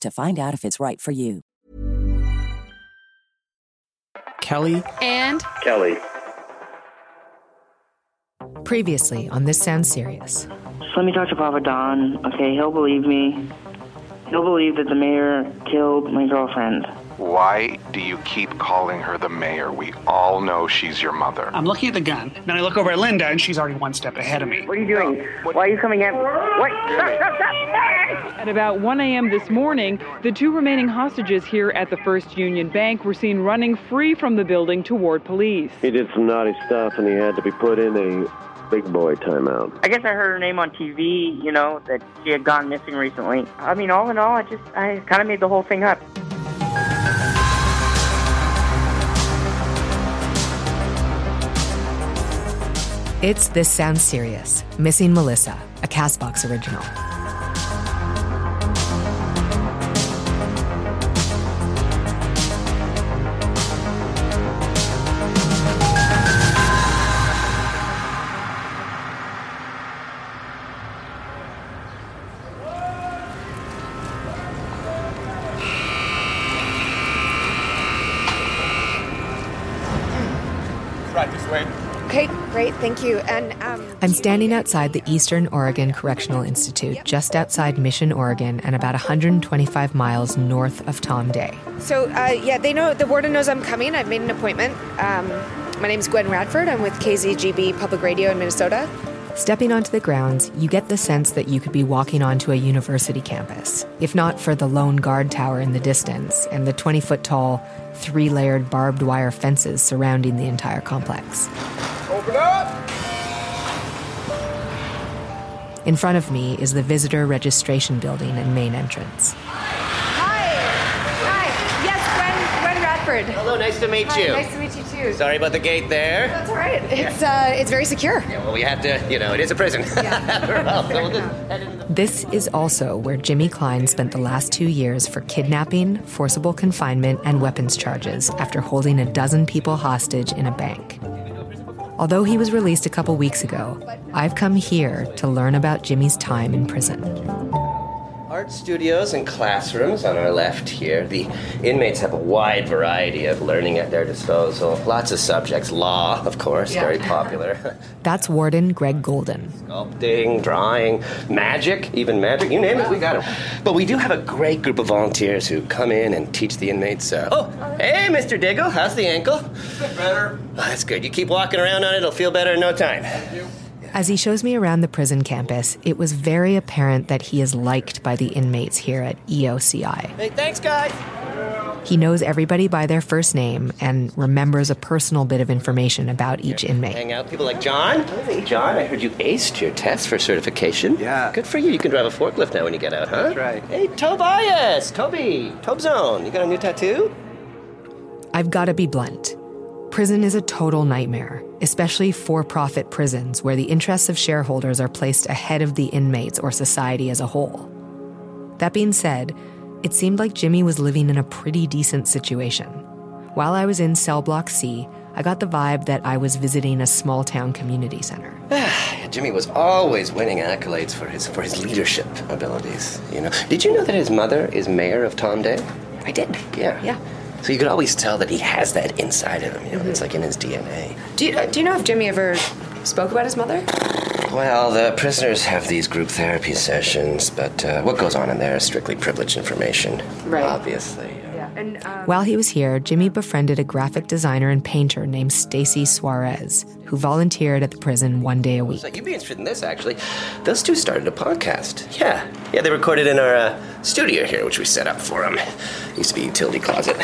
to find out if it's right for you. Kelly and Kelly. Previously on This Sounds Serious. Let me talk to Papa Don. Okay, he'll believe me. He'll believe that the mayor killed my girlfriend. Why do you keep calling her the mayor? We all know she's your mother. I'm looking at the gun. Then I look over at Linda, and she's already one step ahead of me. What are you doing? Why are you coming at me? What? Stop, stop, stop! At about 1 a.m. this morning, the two remaining hostages here at the First Union Bank were seen running free from the building toward police. He did some naughty stuff and he had to be put in a big boy timeout. I guess I heard her name on TV, you know, that she had gone missing recently. I mean, all in all, I just, I kind of made the whole thing up. It's This Sounds Serious Missing Melissa, a Castbox original. Great, thank you. And um, I'm standing outside the Eastern Oregon Correctional Institute, just outside Mission, Oregon, and about 125 miles north of Tom Day. so uh, yeah, they know the warden knows I'm coming. I've made an appointment. Um, my name's Gwen Radford. I'm with KZGB Public Radio in Minnesota. Stepping onto the grounds, you get the sense that you could be walking onto a university campus, if not for the lone guard tower in the distance and the 20 foot tall, three layered barbed wire fences surrounding the entire complex. In front of me is the visitor registration building and main entrance. Hi, hi. Yes, Gwen, Gwen Radford. Hello, nice to meet Hi, you. nice to meet you too. Sorry about the gate there. That's all right. It's uh, it's very secure. Yeah, well, we have to, you know, it is a prison. After all, so we'll just the- This is also where Jimmy Kline spent the last two years for kidnapping, forcible confinement, and weapons charges after holding a dozen people hostage in a bank. Although he was released a couple weeks ago, I've come here to learn about Jimmy's time in prison. Art studios and classrooms on our left here. The inmates have a wide variety of learning at their disposal. Lots of subjects. Law, of course, Yeah. very popular. That's Warden Greg Golden. Sculpting, drawing, magic, even magic. You name it, we got it. But we do have a great group of volunteers who come in and teach the inmates. Uh, oh, hey, Mr. Diggle, how's the ankle? Better. Oh, that's good. You keep walking around on it, it'll feel better in no time. As he shows me around the prison campus, it was very apparent that he is liked by the inmates here at EOCI. Hey, thanks, guys. He knows everybody by their first name and remembers a personal bit of information about each inmate. Hang out, people like John. Hey, John, I heard you aced your test for certification. Yeah. Good for you. You can drive a forklift now when you get out, huh? That's right. Hey, Tobias, Toby, Tobzone. You got a new tattoo? I've got to be blunt. Prison is a total nightmare, especially for profit prisons where the interests of shareholders are placed ahead of the inmates or society as a whole. That being said, it seemed like Jimmy was living in a pretty decent situation. While I was in cell block C, I got the vibe that I was visiting a small town community center. Jimmy was always winning accolades for his for his leadership abilities. You know. Did you know that his mother is mayor of Tom Day? I did. Yeah. Yeah. So you could always tell that he has that inside of him. You know, it's like in his DNA. Do you, do you know if Jimmy ever spoke about his mother? Well, the prisoners have these group therapy sessions, but uh, what goes on in there is strictly privileged information. Right. Obviously. And um, While he was here, Jimmy befriended a graphic designer and painter named Stacy Suarez, who volunteered at the prison one day a week. So you'd be interested in this, actually. Those two started a podcast. Yeah. Yeah, they recorded in our uh, studio here, which we set up for them. Used to be a utility closet.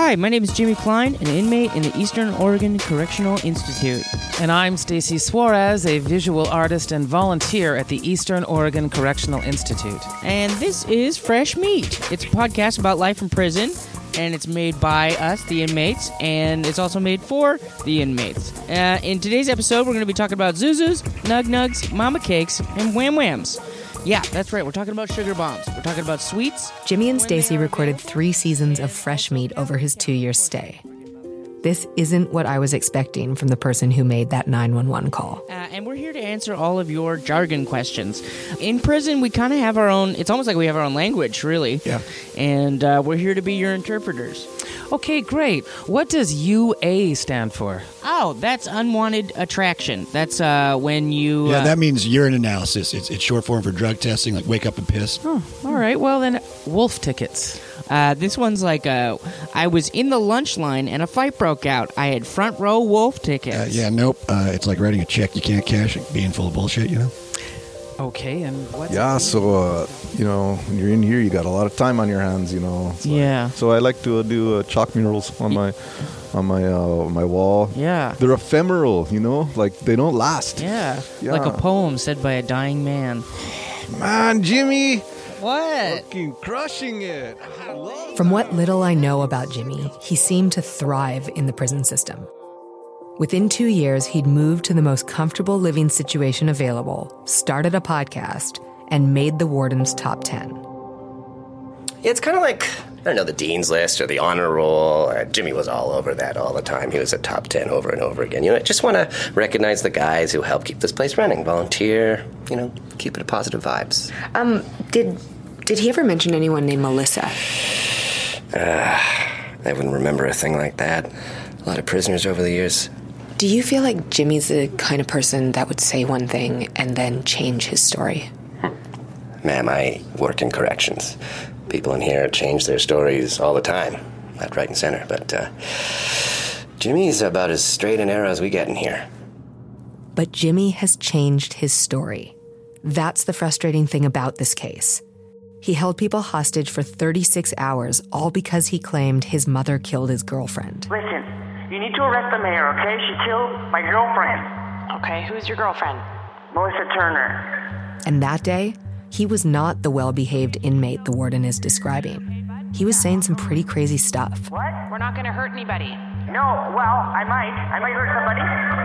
Hi, my name is Jimmy Kline, an inmate in the Eastern Oregon Correctional Institute. And I'm Stacy Suarez, a visual artist and volunteer at the Eastern Oregon Correctional Institute. And this is Fresh Meat. It's a podcast about life in prison, and it's made by us, the inmates, and it's also made for the inmates. Uh, in today's episode, we're going to be talking about Zuzus, Nug Nugs, Mama Cakes, and Wham Whams. Yeah, that's right. We're talking about sugar bombs. We're talking about sweets. Jimmy and Stacy recorded three seasons of Fresh Meat over his two year stay. This isn't what I was expecting from the person who made that 911 call. Uh, and we're here to answer all of your jargon questions. In prison, we kind of have our own, it's almost like we have our own language, really. Yeah. And uh, we're here to be your interpreters. Okay, great. What does UA stand for? Oh, that's unwanted attraction. That's uh, when you. Yeah, uh, that means urine analysis. It's, it's short form for drug testing, like wake up and piss. Oh, all right. Well, then, wolf tickets. Uh, this one's like uh, I was in the lunch line and a fight broke out. I had front row wolf tickets. Uh, yeah, nope. Uh, it's like writing a check you can't cash, it being full of bullshit, you know? Okay, and what? Yeah, so uh, you know, when you're in here, you got a lot of time on your hands, you know. So Yeah. so I like to uh, do uh, chalk murals on my on my uh, my wall. Yeah. They're ephemeral, you know, like they don't last. Yeah. Yeah. Like a poem said by a dying man. Man, Jimmy, What? fucking crushing it. I love From what little I know about Jimmy, he seemed to thrive in the prison system. Within two years, he'd moved to the most comfortable living situation available, started a podcast, and made the warden's top 10. It's kind of like, I don't know, the Dean's List or the Honor Roll. Uh, Jimmy was all over that all the time. He was a top 10 over and over again. You know, I just want to recognize the guys who help keep this place running, volunteer, you know, keep it a positive vibes. um, did did he ever mention anyone named Melissa? I wouldn't remember a thing like that. A lot of prisoners over the years. Do you feel like Jimmy's the kind of person that would say one thing and then change his story? Ma'am, I work in corrections. People in here change their stories all the time, left, right, and center. But uh, Jimmy's about as straight and narrow as we get in here. But Jimmy has changed his story. That's the frustrating thing about this case. He held people hostage for 36 hours, all because he claimed his mother killed his girlfriend. Listen, you need to arrest the mayor, okay? She killed my girlfriend. Okay, who's your girlfriend? Melissa Turner. And that day, he was not the well behaved inmate the warden is describing. He was saying some pretty crazy stuff. What? We're not gonna hurt anybody. No, well, I might. I might hurt somebody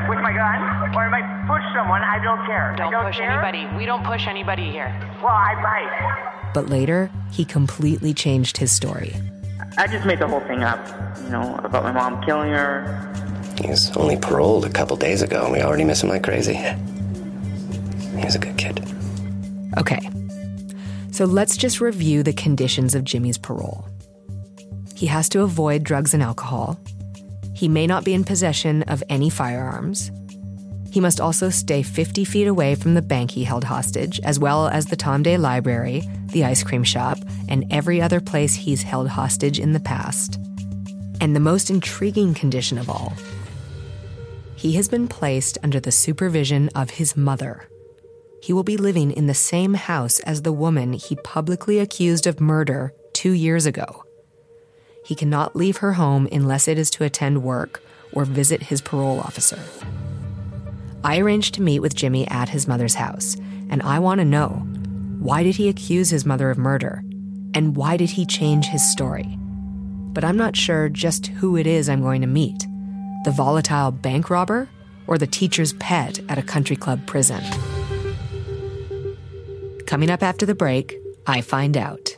with my gun, or I might push someone. I don't care. Don't, I don't push care. anybody. We don't push anybody here. Well, I might. But later, he completely changed his story. I just made the whole thing up, you know, about my mom killing her. He was only paroled a couple days ago, and we already miss him like crazy. He was a good kid. Okay, so let's just review the conditions of Jimmy's parole. He has to avoid drugs and alcohol. He may not be in possession of any firearms. He must also stay 50 feet away from the bank he held hostage, as well as the Tom Day Library, the ice cream shop, and every other place he's held hostage in the past. And the most intriguing condition of all he has been placed under the supervision of his mother. He will be living in the same house as the woman he publicly accused of murder two years ago. He cannot leave her home unless it is to attend work or visit his parole officer. I arranged to meet with Jimmy at his mother's house, and I want to know why did he accuse his mother of murder? And why did he change his story? But I'm not sure just who it is I'm going to meet the volatile bank robber or the teacher's pet at a country club prison. Coming up after the break, I find out.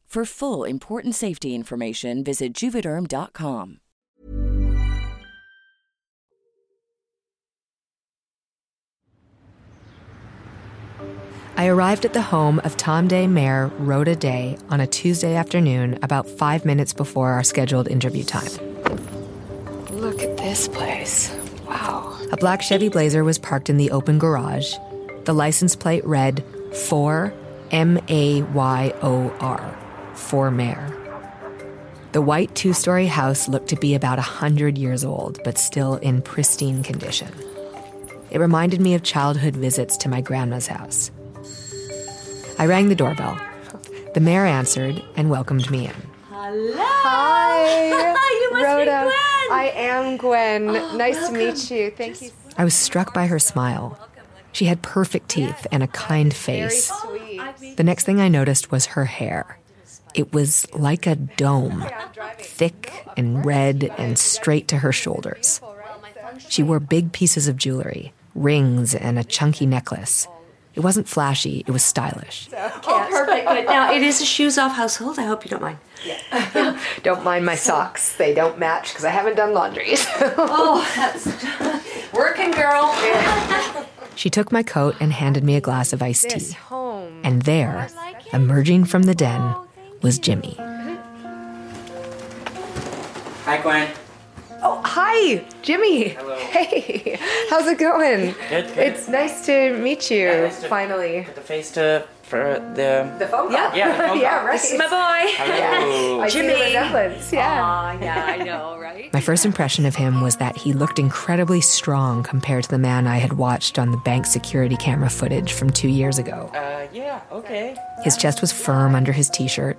For full important safety information, visit juvederm.com. I arrived at the home of Tom Day Mayor Rhoda Day on a Tuesday afternoon about five minutes before our scheduled interview time. Look at this place. Wow. A black Chevy Blazer was parked in the open garage. The license plate read 4 M A Y O R, for mayor. The white two story house looked to be about a 100 years old, but still in pristine condition. It reminded me of childhood visits to my grandma's house. I rang the doorbell. The mayor answered and welcomed me in. Hello. Hi. You must be Rhoda. Gwen. I am Gwen. Oh, nice to meet you. Thank you. I was struck by her smile. She had perfect teeth and a kind Very face. sweet. The next thing I noticed was her hair. It was like a dome, thick and red and straight to her shoulders. She wore big pieces of jewelry, rings, and a chunky necklace. It wasn't flashy, it was stylish. Oh, perfect. Good. Now, it is a shoes off household. I hope you don't mind. Don't mind my socks. They don't match because I haven't done laundry. Oh, that's working, girl. She took my coat and handed me a glass of iced tea. And there, emerging from the den, was Jimmy. Hi, Gwen. Oh, hi, Jimmy. Hello. Hey, how's it going? Good, good. It's nice to meet you. nice to- finally. Put the face to for the. The phone call. Yeah. Yeah, the phone yeah, call. right. This is my boy. Hello. I see the Jimmy. resemblance. Yeah. Aw, yeah, I know, right? My first impression of him was that he looked incredibly strong compared to the man I had watched on the bank security camera footage from two years ago. Uh, yeah. Okay. His chest was firm under his t shirt.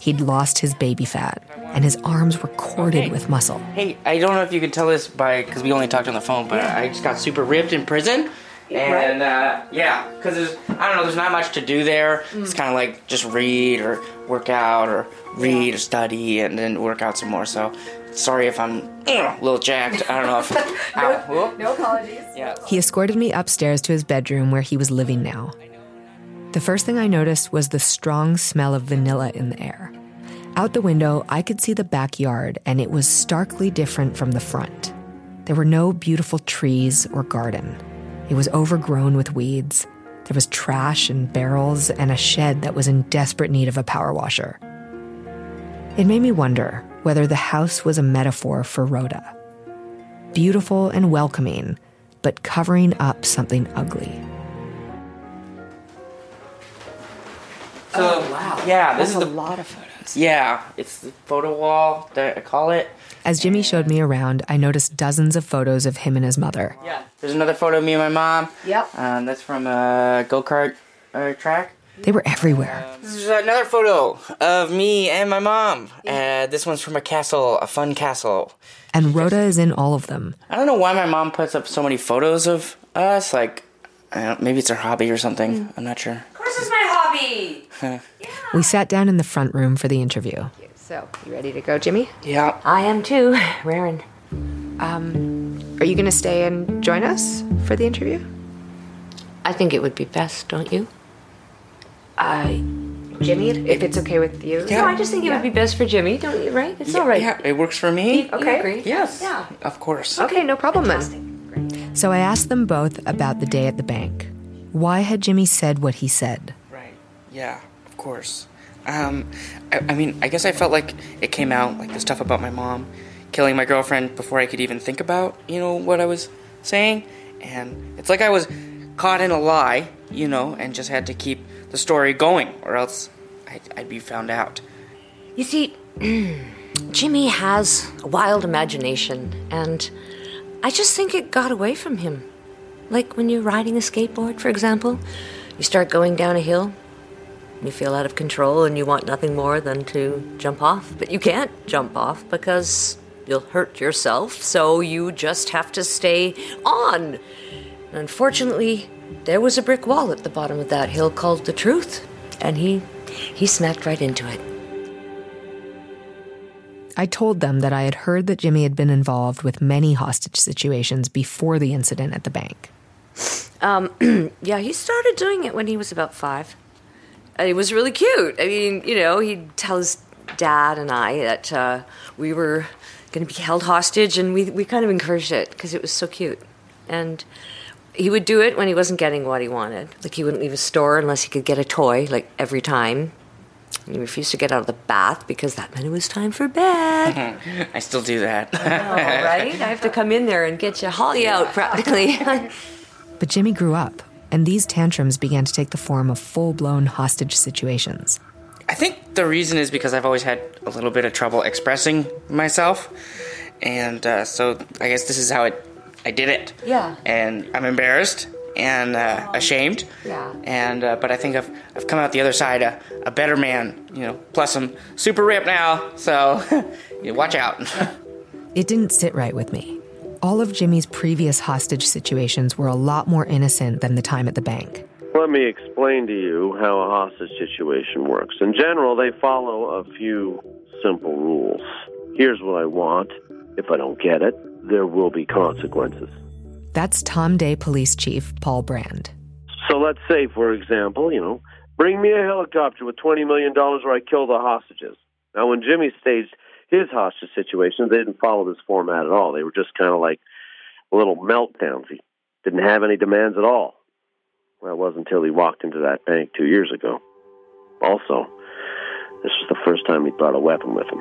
He'd lost his baby fat, and his arms were corded Okay. with muscle. Hey, I don't know if you can tell this by because we only talked on the phone, but I just got super ripped in prison. And uh, yeah, because there's I don't know, there's not much to do there. It's kind of like just read or work out or read or study and then work out some more. So sorry if I'm a little jacked. I don't know if. Ow. Whoop. No apologies. Yeah. He escorted me upstairs to his bedroom where he was living now. The first thing I noticed was the strong smell of vanilla in the air. Out the window, I could see the backyard, and it was starkly different from the front. There were no beautiful trees or garden. It was overgrown with weeds. There was trash and barrels, and a shed that was in desperate need of a power washer. It made me wonder whether the house was a metaphor for Rhoda. Beautiful and welcoming, but covering up something ugly. So wow. yeah, this That's is a the lot of photos. yeah, it's the photo wall that I call it. As Jimmy showed me around, I noticed dozens of photos of him and his mother. Yeah. There's another photo of me and my mom. Yep. Um, that's from a go kart uh, track. They were everywhere. This is another photo of me and my mom. Uh, this one's from a castle, a fun castle. And Rhoda is in all of them. I don't know why my mom puts up so many photos of us. Like, I don't, maybe it's her hobby or something. I'm not sure. Of course, it's my hobby. We sat down in the front room for the interview. So, you ready to go, Jimmy? Yeah. I am too, Raren. Um, Are you going to stay and join us for the interview? I think it would be best, don't you? I. Jimmy, if it's okay with you. No, I just think it would be best for Jimmy, don't you? Right? It's all right. Yeah, it works for me. You- you agree? Yes. Yeah. Of course. Okay, no problem then. So I asked them both about the day at the bank. Why had Jimmy said what he said? Right. Yeah, of course. Um, I, I mean, I guess I felt like it came out, like the stuff about my mom killing my girlfriend before I could even think about, you know, what I was saying. And it's like I was caught in a lie, you know, and just had to keep the story going, or else I'd, I'd be found out. You see, Jimmy has a wild imagination, and I just think it got away from him. Like when you're riding a skateboard, for example, you start going down a hill, you feel out of control, and you want nothing more than to jump off, but you can't jump off because you'll hurt yourself, so you just have to stay on. Unfortunately, there was a brick wall at the bottom of that hill called the truth, and he he smacked right into it. I told them that I had heard that Jimmy had been involved with many hostage situations before the incident at the bank. Um, yeah, he started doing it when he was about five. And it was really cute. I mean, you know, he'd tell his dad and I that uh, we were going to be held hostage, and we, we kind of encouraged it because it was so cute. And he would do it when he wasn't getting what he wanted. Like, he wouldn't leave a store unless he could get a toy, like, every time. And he refused to get out of the bath because that meant it was time for bed. I still do that. All right? I have to come in there and get you, haul you out practically. But Jimmy grew up, and these tantrums began to take the form of full blown hostage situations. I think the reason is because I've always had a little bit of trouble expressing myself, and uh, so I guess this is how it. I did it, yeah. and I'm embarrassed and uh, ashamed, Yeah. and uh, but I think I've I've come out the other side a, a better man, you know. Plus I'm super ripped now, so you watch out. It didn't sit right with me. All of Jimmy's previous hostage situations were a lot more innocent than the time at the bank. Let me explain to you how a hostage situation works. In general, they follow a few simple rules. Here's what I want. If I don't get it, there will be consequences. That's Tom Day Police Chief Paul Brand. So let's say, for example, you know, bring me a helicopter with $20 million or I kill the hostages. Now, when Jimmy staged his hostage situations, they didn't follow this format at all. They were just kind of like little meltdowns. He didn't have any demands at all. Well, it wasn't until he walked into that bank two years ago. Also, this was the first time he brought a weapon with him.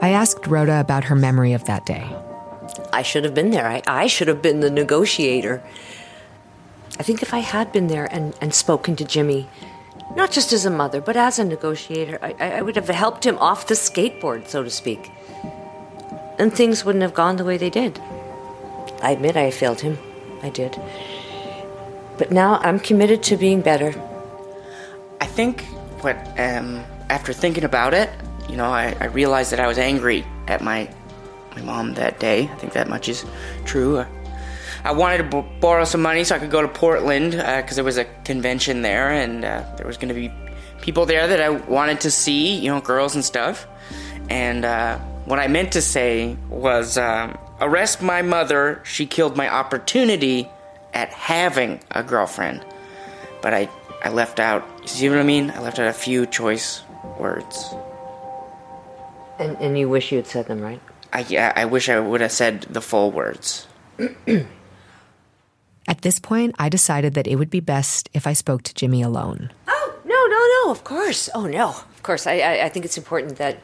I asked Rhoda about her memory of that day. I should have been there. I, I should have been the negotiator. I think if I had been there and, and spoken to Jimmy, not just as a mother, but as a negotiator, I, I would have helped him off the skateboard, so to speak. And things wouldn't have gone the way they did. I admit I failed him. I did. But now I'm committed to being better. I think what um, after thinking about it, you know, I, I realized that I was angry at my my mom that day. I think that much is true. Uh, I wanted to b- borrow some money so I could go to Portland because there was a convention there, and uh, there was going to be people there that I wanted to see, you know, girls and stuff. And uh, what I meant to say was, um, arrest my mother. She killed my opportunity at having a girlfriend. But I, I left out. You see what I mean? I left out a few choice words. And, and you wish you had said them, right? I yeah, I wish I would have said the full words. At this point, I decided that it would be best if I spoke to Jimmy alone. Oh, no, no, no, of course. Oh, no. Of course. I, I, I think it's important that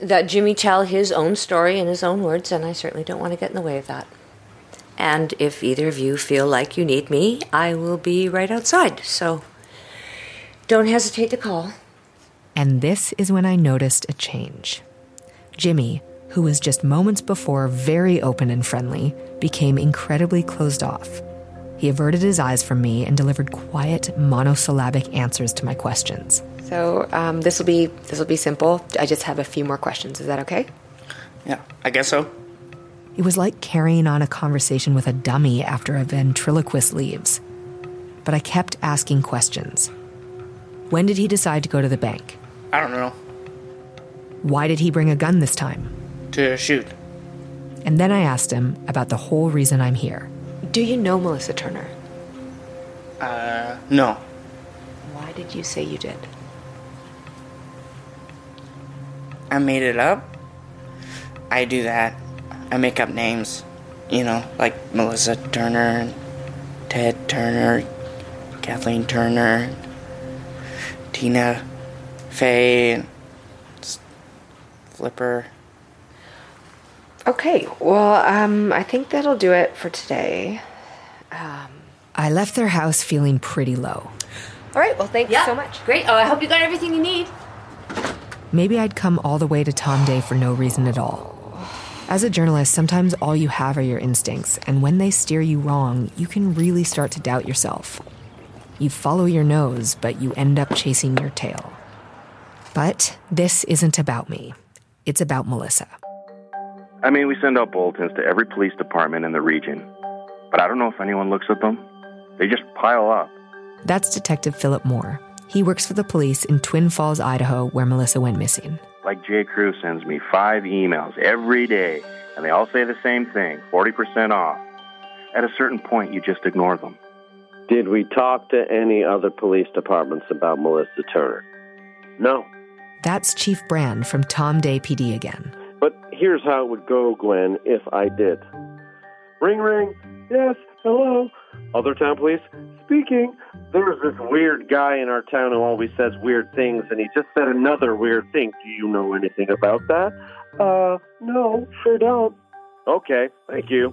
that Jimmy tell his own story in his own words, and I certainly don't want to get in the way of that. And if either of you feel like you need me, I will be right outside. So don't hesitate to call. And this is when I noticed a change. Jimmy, who was just moments before very open and friendly, became incredibly closed off. He averted his eyes from me and delivered quiet, monosyllabic answers to my questions. So um, this will be this will be simple. I just have a few more questions. Is that okay? Yeah, I guess so. It was like carrying on a conversation with a dummy after a ventriloquist leaves. But I kept asking questions. When did he decide to go to the bank? I don't know. Why did he bring a gun this time? To shoot. And then I asked him about the whole reason I'm here. Do you know Melissa Turner? Uh, no. Why did you say you did? I made it up. I do that. I make up names. You know, like Melissa Turner, Ted Turner, Kathleen Turner, Tina Fey, Flipper. Okay, well, um, I think that'll do it for today. Um, I left their house feeling pretty low. All right, well, thank Yeah. so much. Great. Oh, I hope you got everything you need. Maybe I'd come all the way to Tom Day for no reason at all. As a journalist, sometimes all you have are your instincts, and when they steer you wrong, you can really start to doubt yourself. You follow your nose, but you end up chasing your tail. But this isn't about me, it's about Melissa. I mean, we send out bulletins to every police department in the region, but I don't know if anyone looks at them. They just pile up. That's Detective Philip Moore. He works for the police in Twin Falls, Idaho, where Melissa went missing. Like J. Crew sends me five emails every day, and they all say the same thing 40% off. At a certain point, you just ignore them. Did we talk to any other police departments about Melissa Turner? No. That's Chief Brand from Tom Day PD again. Here's how it would go, Gwen, if I did. Ring, ring. Yes, hello. Other town police speaking. There's this weird guy in our town who always says weird things, and he just said another weird thing. Do you know anything about that? Uh, no, sure don't. Okay, thank you.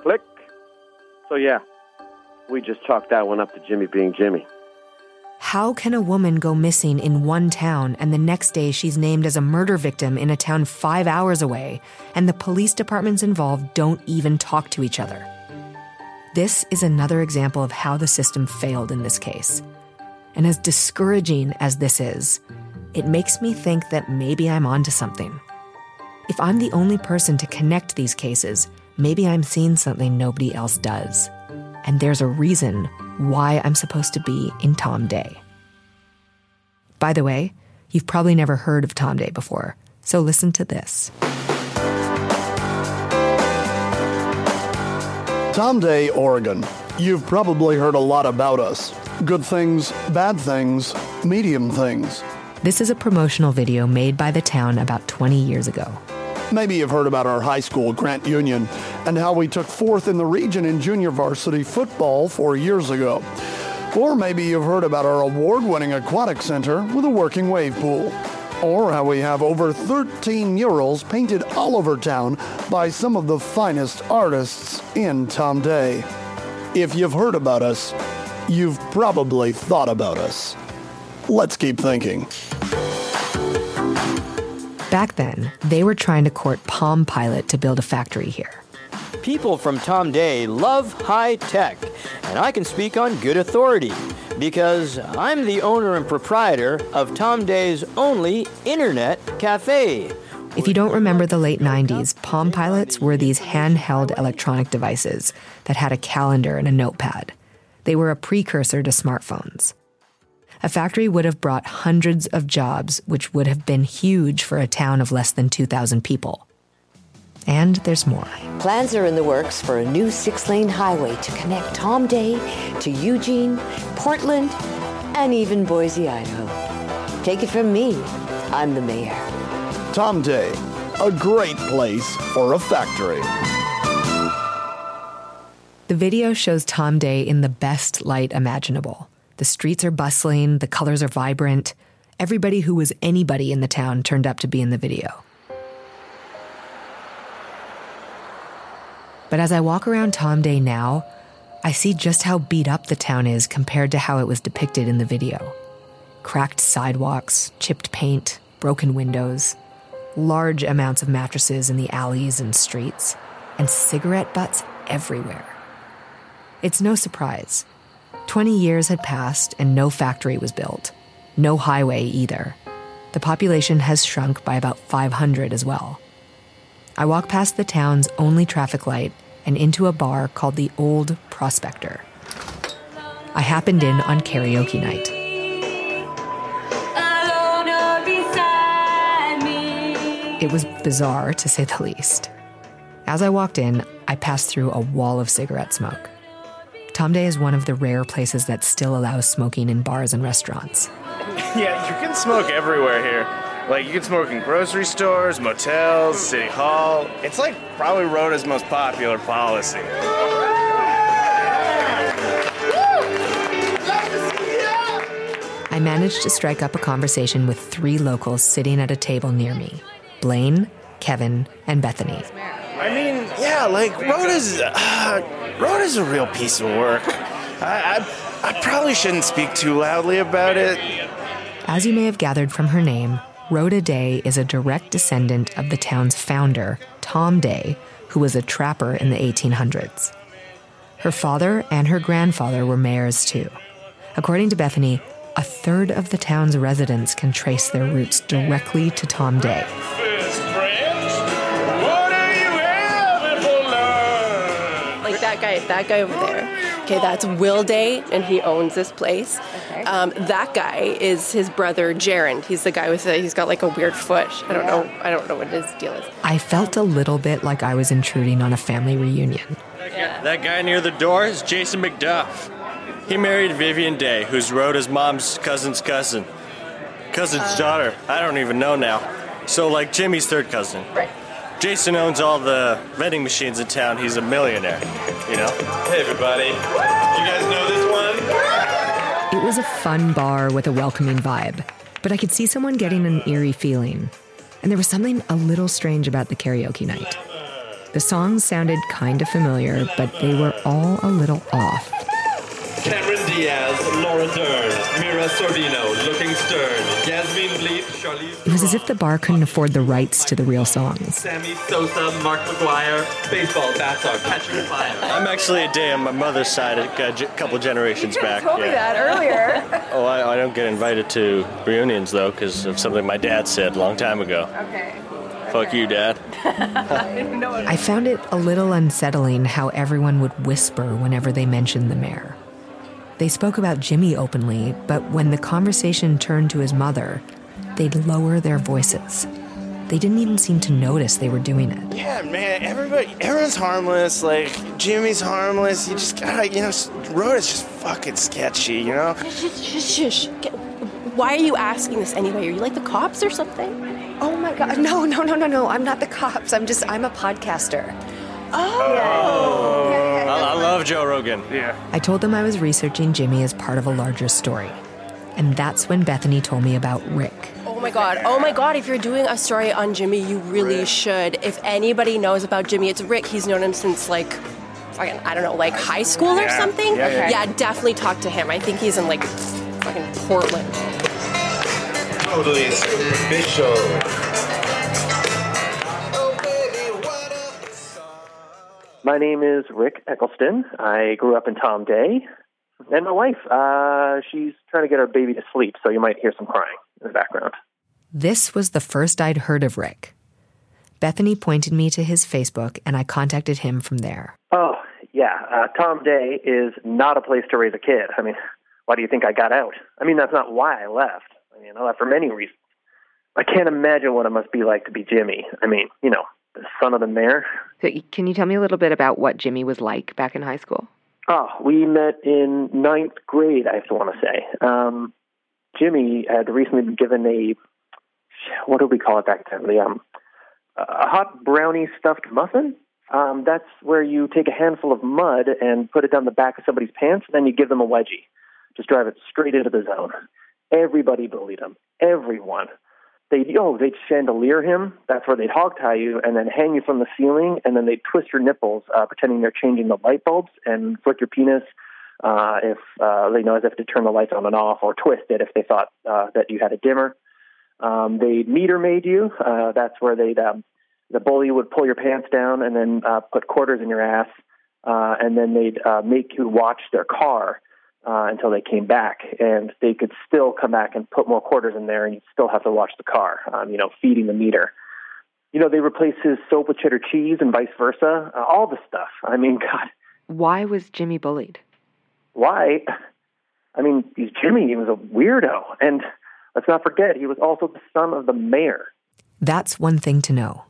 Click. So, yeah, we just chalked that one up to Jimmy being Jimmy. How can a woman go missing in one town and the next day she's named as a murder victim in a town five hours away, and the police departments involved don't even talk to each other? This is another example of how the system failed in this case. And as discouraging as this is, it makes me think that maybe I'm onto something. If I'm the only person to connect these cases, maybe I'm seeing something nobody else does. And there's a reason why I'm supposed to be in Tom Day. By the way, you've probably never heard of Tom Day before, so listen to this. Tom Day, Oregon. You've probably heard a lot about us. Good things, bad things, medium things. This is a promotional video made by the town about 20 years ago. Maybe you've heard about our high school, Grant Union, and how we took fourth in the region in junior varsity football four years ago. Or maybe you've heard about our award winning aquatic center with a working wave pool. Or how we have over 13 murals painted all over town by some of the finest artists in Tom Day. If you've heard about us, you've probably thought about us. Let's keep thinking. Back then, they were trying to court Palm Pilot to build a factory here. People from Tom Day love high tech, and I can speak on good authority because I'm the owner and proprietor of Tom Day's only internet cafe. If you don't remember the late 90s, Palm Pilots were these handheld electronic devices that had a calendar and a notepad. They were a precursor to smartphones. A factory would have brought hundreds of jobs, which would have been huge for a town of less than 2,000 people. And there's more. Plans are in the works for a new six lane highway to connect Tom Day to Eugene, Portland, and even Boise, Idaho. Take it from me, I'm the mayor. Tom Day, a great place for a factory. The video shows Tom Day in the best light imaginable. The streets are bustling, the colors are vibrant. Everybody who was anybody in the town turned up to be in the video. But as I walk around Tom Day now, I see just how beat up the town is compared to how it was depicted in the video. Cracked sidewalks, chipped paint, broken windows, large amounts of mattresses in the alleys and streets, and cigarette butts everywhere. It's no surprise. 20 years had passed and no factory was built. No highway either. The population has shrunk by about 500 as well. I walk past the town's only traffic light and into a bar called the Old Prospector. I happened in on karaoke night. It was bizarre, to say the least. As I walked in, I passed through a wall of cigarette smoke. Tom Day is one of the rare places that still allows smoking in bars and restaurants. yeah, you can smoke everywhere here. Like, you can smoke in grocery stores, motels, city hall. It's like probably Rhoda's most popular policy. I managed to strike up a conversation with three locals sitting at a table near me Blaine, Kevin, and Bethany. I mean, yeah, like Rhoda's uh, Rhoda's a real piece of work. I, I I probably shouldn't speak too loudly about it. As you may have gathered from her name, Rhoda Day is a direct descendant of the town's founder, Tom Day, who was a trapper in the 1800s. Her father and her grandfather were mayors too. According to Bethany, a third of the town's residents can trace their roots directly to Tom Day. That guy, that guy over there. Okay, that's Will Day, and he owns this place. Um, that guy is his brother Jaron. He's the guy with the, he's got like a weird foot. I don't know. I don't know what his deal is. I felt a little bit like I was intruding on a family reunion. That guy near the door is Jason McDuff. He married Vivian Day, who's Rhoda's mom's cousin's cousin. Cousin's daughter. I don't even know now. So, like Jimmy's third cousin. Right. Jason owns all the vending machines in town. He's a millionaire, you know? Hey, everybody. You guys know this one? It was a fun bar with a welcoming vibe, but I could see someone getting an eerie feeling. And there was something a little strange about the karaoke night. The songs sounded kind of familiar, but they were all a little off. Cameron Diaz, Laura Dern, Mira Sorvino, Looking Stern, Yasmine Bleeth, Charlize It was as if the bar couldn't afford the rights to the real songs. Sammy Sosa, Mark McGwire, Baseball, Bassar, Catching Fire. I'm actually a day on my mother's side, a couple generations back. told me that earlier. Oh, I, I don't get invited to reunions, though, because of something my dad said a long time ago. Okay. Fuck you, Dad. I found it a little unsettling how everyone would whisper whenever they mentioned the mayor. They spoke about Jimmy openly, but when the conversation turned to his mother, they'd lower their voices. They didn't even seem to notice they were doing it. Yeah, man, everybody, everyone's harmless. Like Jimmy's harmless. You just gotta, you know, Rhoda's just fucking sketchy, you know. Shush, shush, shush. Get- Why are you asking this anyway? Are you like the cops or something? Oh my god. No, no, no, no, no. I'm not the cops. I'm just I'm a podcaster. Oh. oh. I, I love Joe Rogan. Yeah. I told them I was researching Jimmy as part of a larger story. And that's when Bethany told me about Rick. Oh my god. Oh my god. If you're doing a story on Jimmy, you really should. If anybody knows about Jimmy, it's Rick. He's known him since like fucking I don't know, like high school or Yeah. something. Yeah, yeah. definitely talk to him. I think he's in like fucking Portland. Totally superficial. My name is Rick Eccleston. I grew up in Tom Day. And my wife, uh, she's trying to get our baby to sleep, so you might hear some crying in the background. This was the first I'd heard of Rick. Bethany pointed me to his Facebook, and I contacted him from there. Oh, yeah. Uh, Tom Day is not a place to raise a kid. I mean, why do you think I got out? I mean, that's not why I left. I mean, I left for many reasons. I can't imagine what it must be like to be Jimmy. I mean, you know, the son of the mayor. So, can you tell me a little bit about what Jimmy was like back in high school? Oh, we met in ninth grade, I have to want to say. Um, Jimmy had recently been given a, what do we call it back then? The, um, a hot brownie stuffed muffin. Um, that's where you take a handful of mud and put it down the back of somebody's pants, and then you give them a wedgie. Just drive it straight into the zone. Everybody bullied him. Everyone. They'd oh, they'd chandelier him. That's where they'd hog tie you and then hang you from the ceiling, and then they'd twist your nipples, uh, pretending they're changing the light bulbs, and flick your penis uh, if uh, they know as if to turn the lights on and off, or twist it if they thought uh, that you had a dimmer. Um, they meter made you. Uh, that's where they'd um, the bully would pull your pants down and then uh, put quarters in your ass, uh, and then they'd uh, make you watch their car uh, until they came back, and they could still come back and put more quarters in there, and you'd still have to watch the car. Um, you know, feeding the meter. You know, they replaced his soap with cheddar cheese and vice versa. Uh, all the stuff. I mean, God, Why was Jimmy bullied? why? I mean, he's Jimmy. He was a weirdo, and let's not forget, he was also the son of the mayor. That's one thing to know.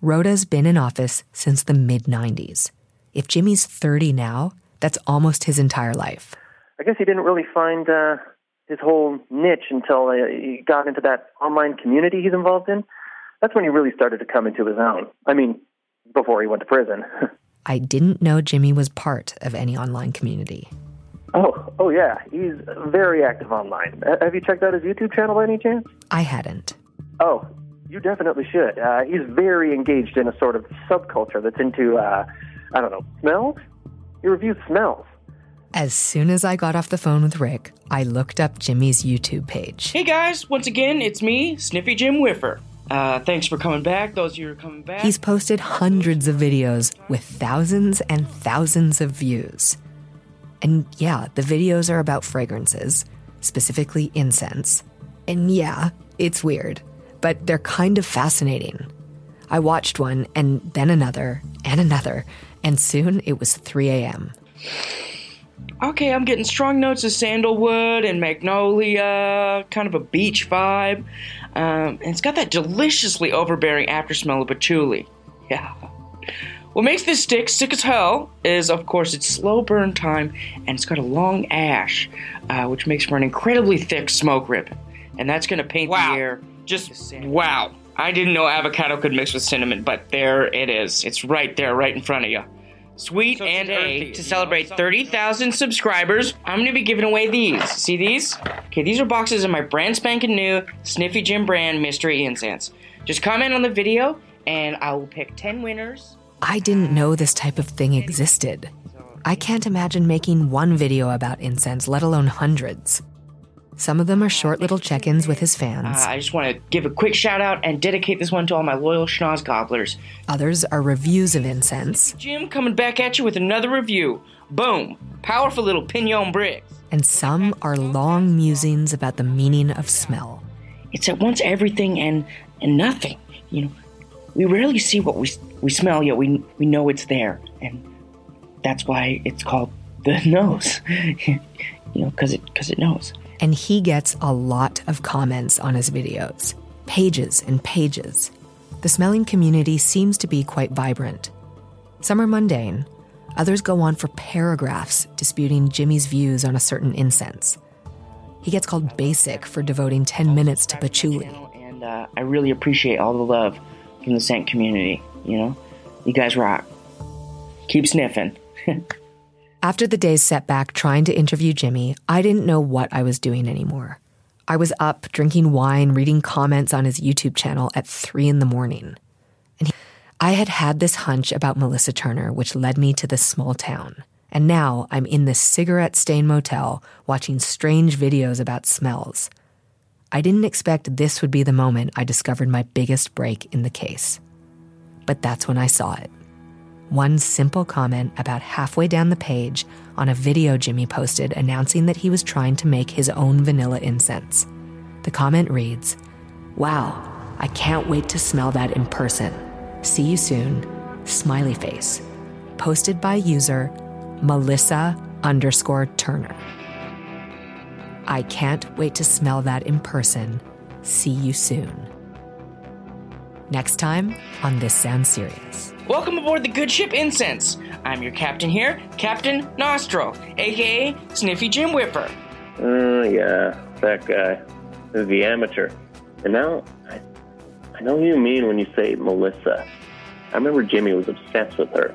Rhoda's been in office since the mid 90s. If Jimmy's 30 now, that's almost his entire life. I guess he didn't really find uh, his whole niche until uh, he got into that online community he's involved in. That's when he really started to come into his own. I mean, before he went to prison. I didn't know Jimmy was part of any online community. oh, oh yeah, he's very active online. Uh, have you checked out his YouTube channel by any chance? I hadn't. Oh, you definitely should. Uh, he's very engaged in a sort of subculture that's into, uh, I don't know, smells. He reviews smells. As soon as I got off the phone with Rick, I looked up Jimmy's YouTube page. Hey guys, once again, it's me, Sniffy Jim Whiffer. Uh, thanks for coming back. Those of you who are coming back. He's posted hundreds of videos with thousands and thousands of views. And yeah, the videos are about fragrances, specifically incense. And yeah, it's weird, but they're kind of fascinating. I watched one and then another and another, and soon it was 3 a.m. Okay, I'm getting strong notes of sandalwood and magnolia, kind of a beach vibe. Um, and it's got that deliciously overbearing aftersmell of patchouli. Yeah. What makes this stick sick as hell is, of course, its slow burn time, and it's got a long ash, uh, which makes for an incredibly thick smoke ribbon. And that's going to paint Wow. the air just wow. I didn't know avocado could mix with cinnamon, but there it is. It's right there, right in front of you. Sweet and A to celebrate 30,000 subscribers. I'm going to be giving away these. See these? Okay, these are boxes of my brand spanking new Sniffy Jim brand mystery incense. Just comment on the video and I will pick 10 winners. I didn't know this type of thing existed. I can't imagine making one video about incense, let alone hundreds. Some of them are short little check ins with his Uh, fans. I just want to give a quick shout out and dedicate this one to all my loyal schnoz gobblers. Others are reviews of incense. Jim coming back at you with another review. Boom. Powerful little pinion bricks. And some are long musings about the meaning of smell. It's at once everything and and nothing. You know, we rarely see what we we smell, yet we we know it's there, and that's why it's called the nose. you know, because it because it knows. And he gets a lot of comments on his videos pages and pages. The smelling community seems to be quite vibrant. Some are mundane, others go on for paragraphs disputing Jimmy's views on a certain incense. He gets called basic for devoting 10 minutes to patchouli. And uh, I really appreciate all the love from the scent community. You know, you guys rock. Keep sniffing. After the day's setback trying to interview Jimmy, I didn't know what I was doing anymore. I was up drinking wine, reading comments on his YouTube channel at three in the morning. And he, I had had this hunch about Melissa Turner, which led me to this small town. And now I'm in this cigarette stained motel watching strange videos about smells. I didn't expect this would be the moment I discovered my biggest break in the case. But that's when I saw it one simple comment about halfway down the page on a video Jimmy posted announcing that he was trying to make his own vanilla incense. The comment reads Wow, I can't wait to smell that in person. See you soon. Smiley face. Posted by user Melissa underscore Turner. I can't wait to smell that in person. See you soon. Next time on This Sounds Serious. Welcome aboard the good ship Incense. I'm your captain here, Captain Nostril, aka Sniffy Jim Whipper. Uh, yeah, that guy. The amateur. And now, I, I know who you mean when you say Melissa. I remember Jimmy was obsessed with her.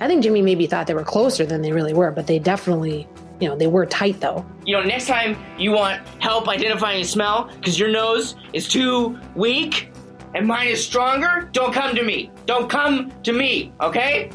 I think Jimmy maybe thought they were closer than they really were, but they definitely, you know, they were tight though. You know, next time you want help identifying a smell because your nose is too weak and mine is stronger, don't come to me. Don't come to me, okay?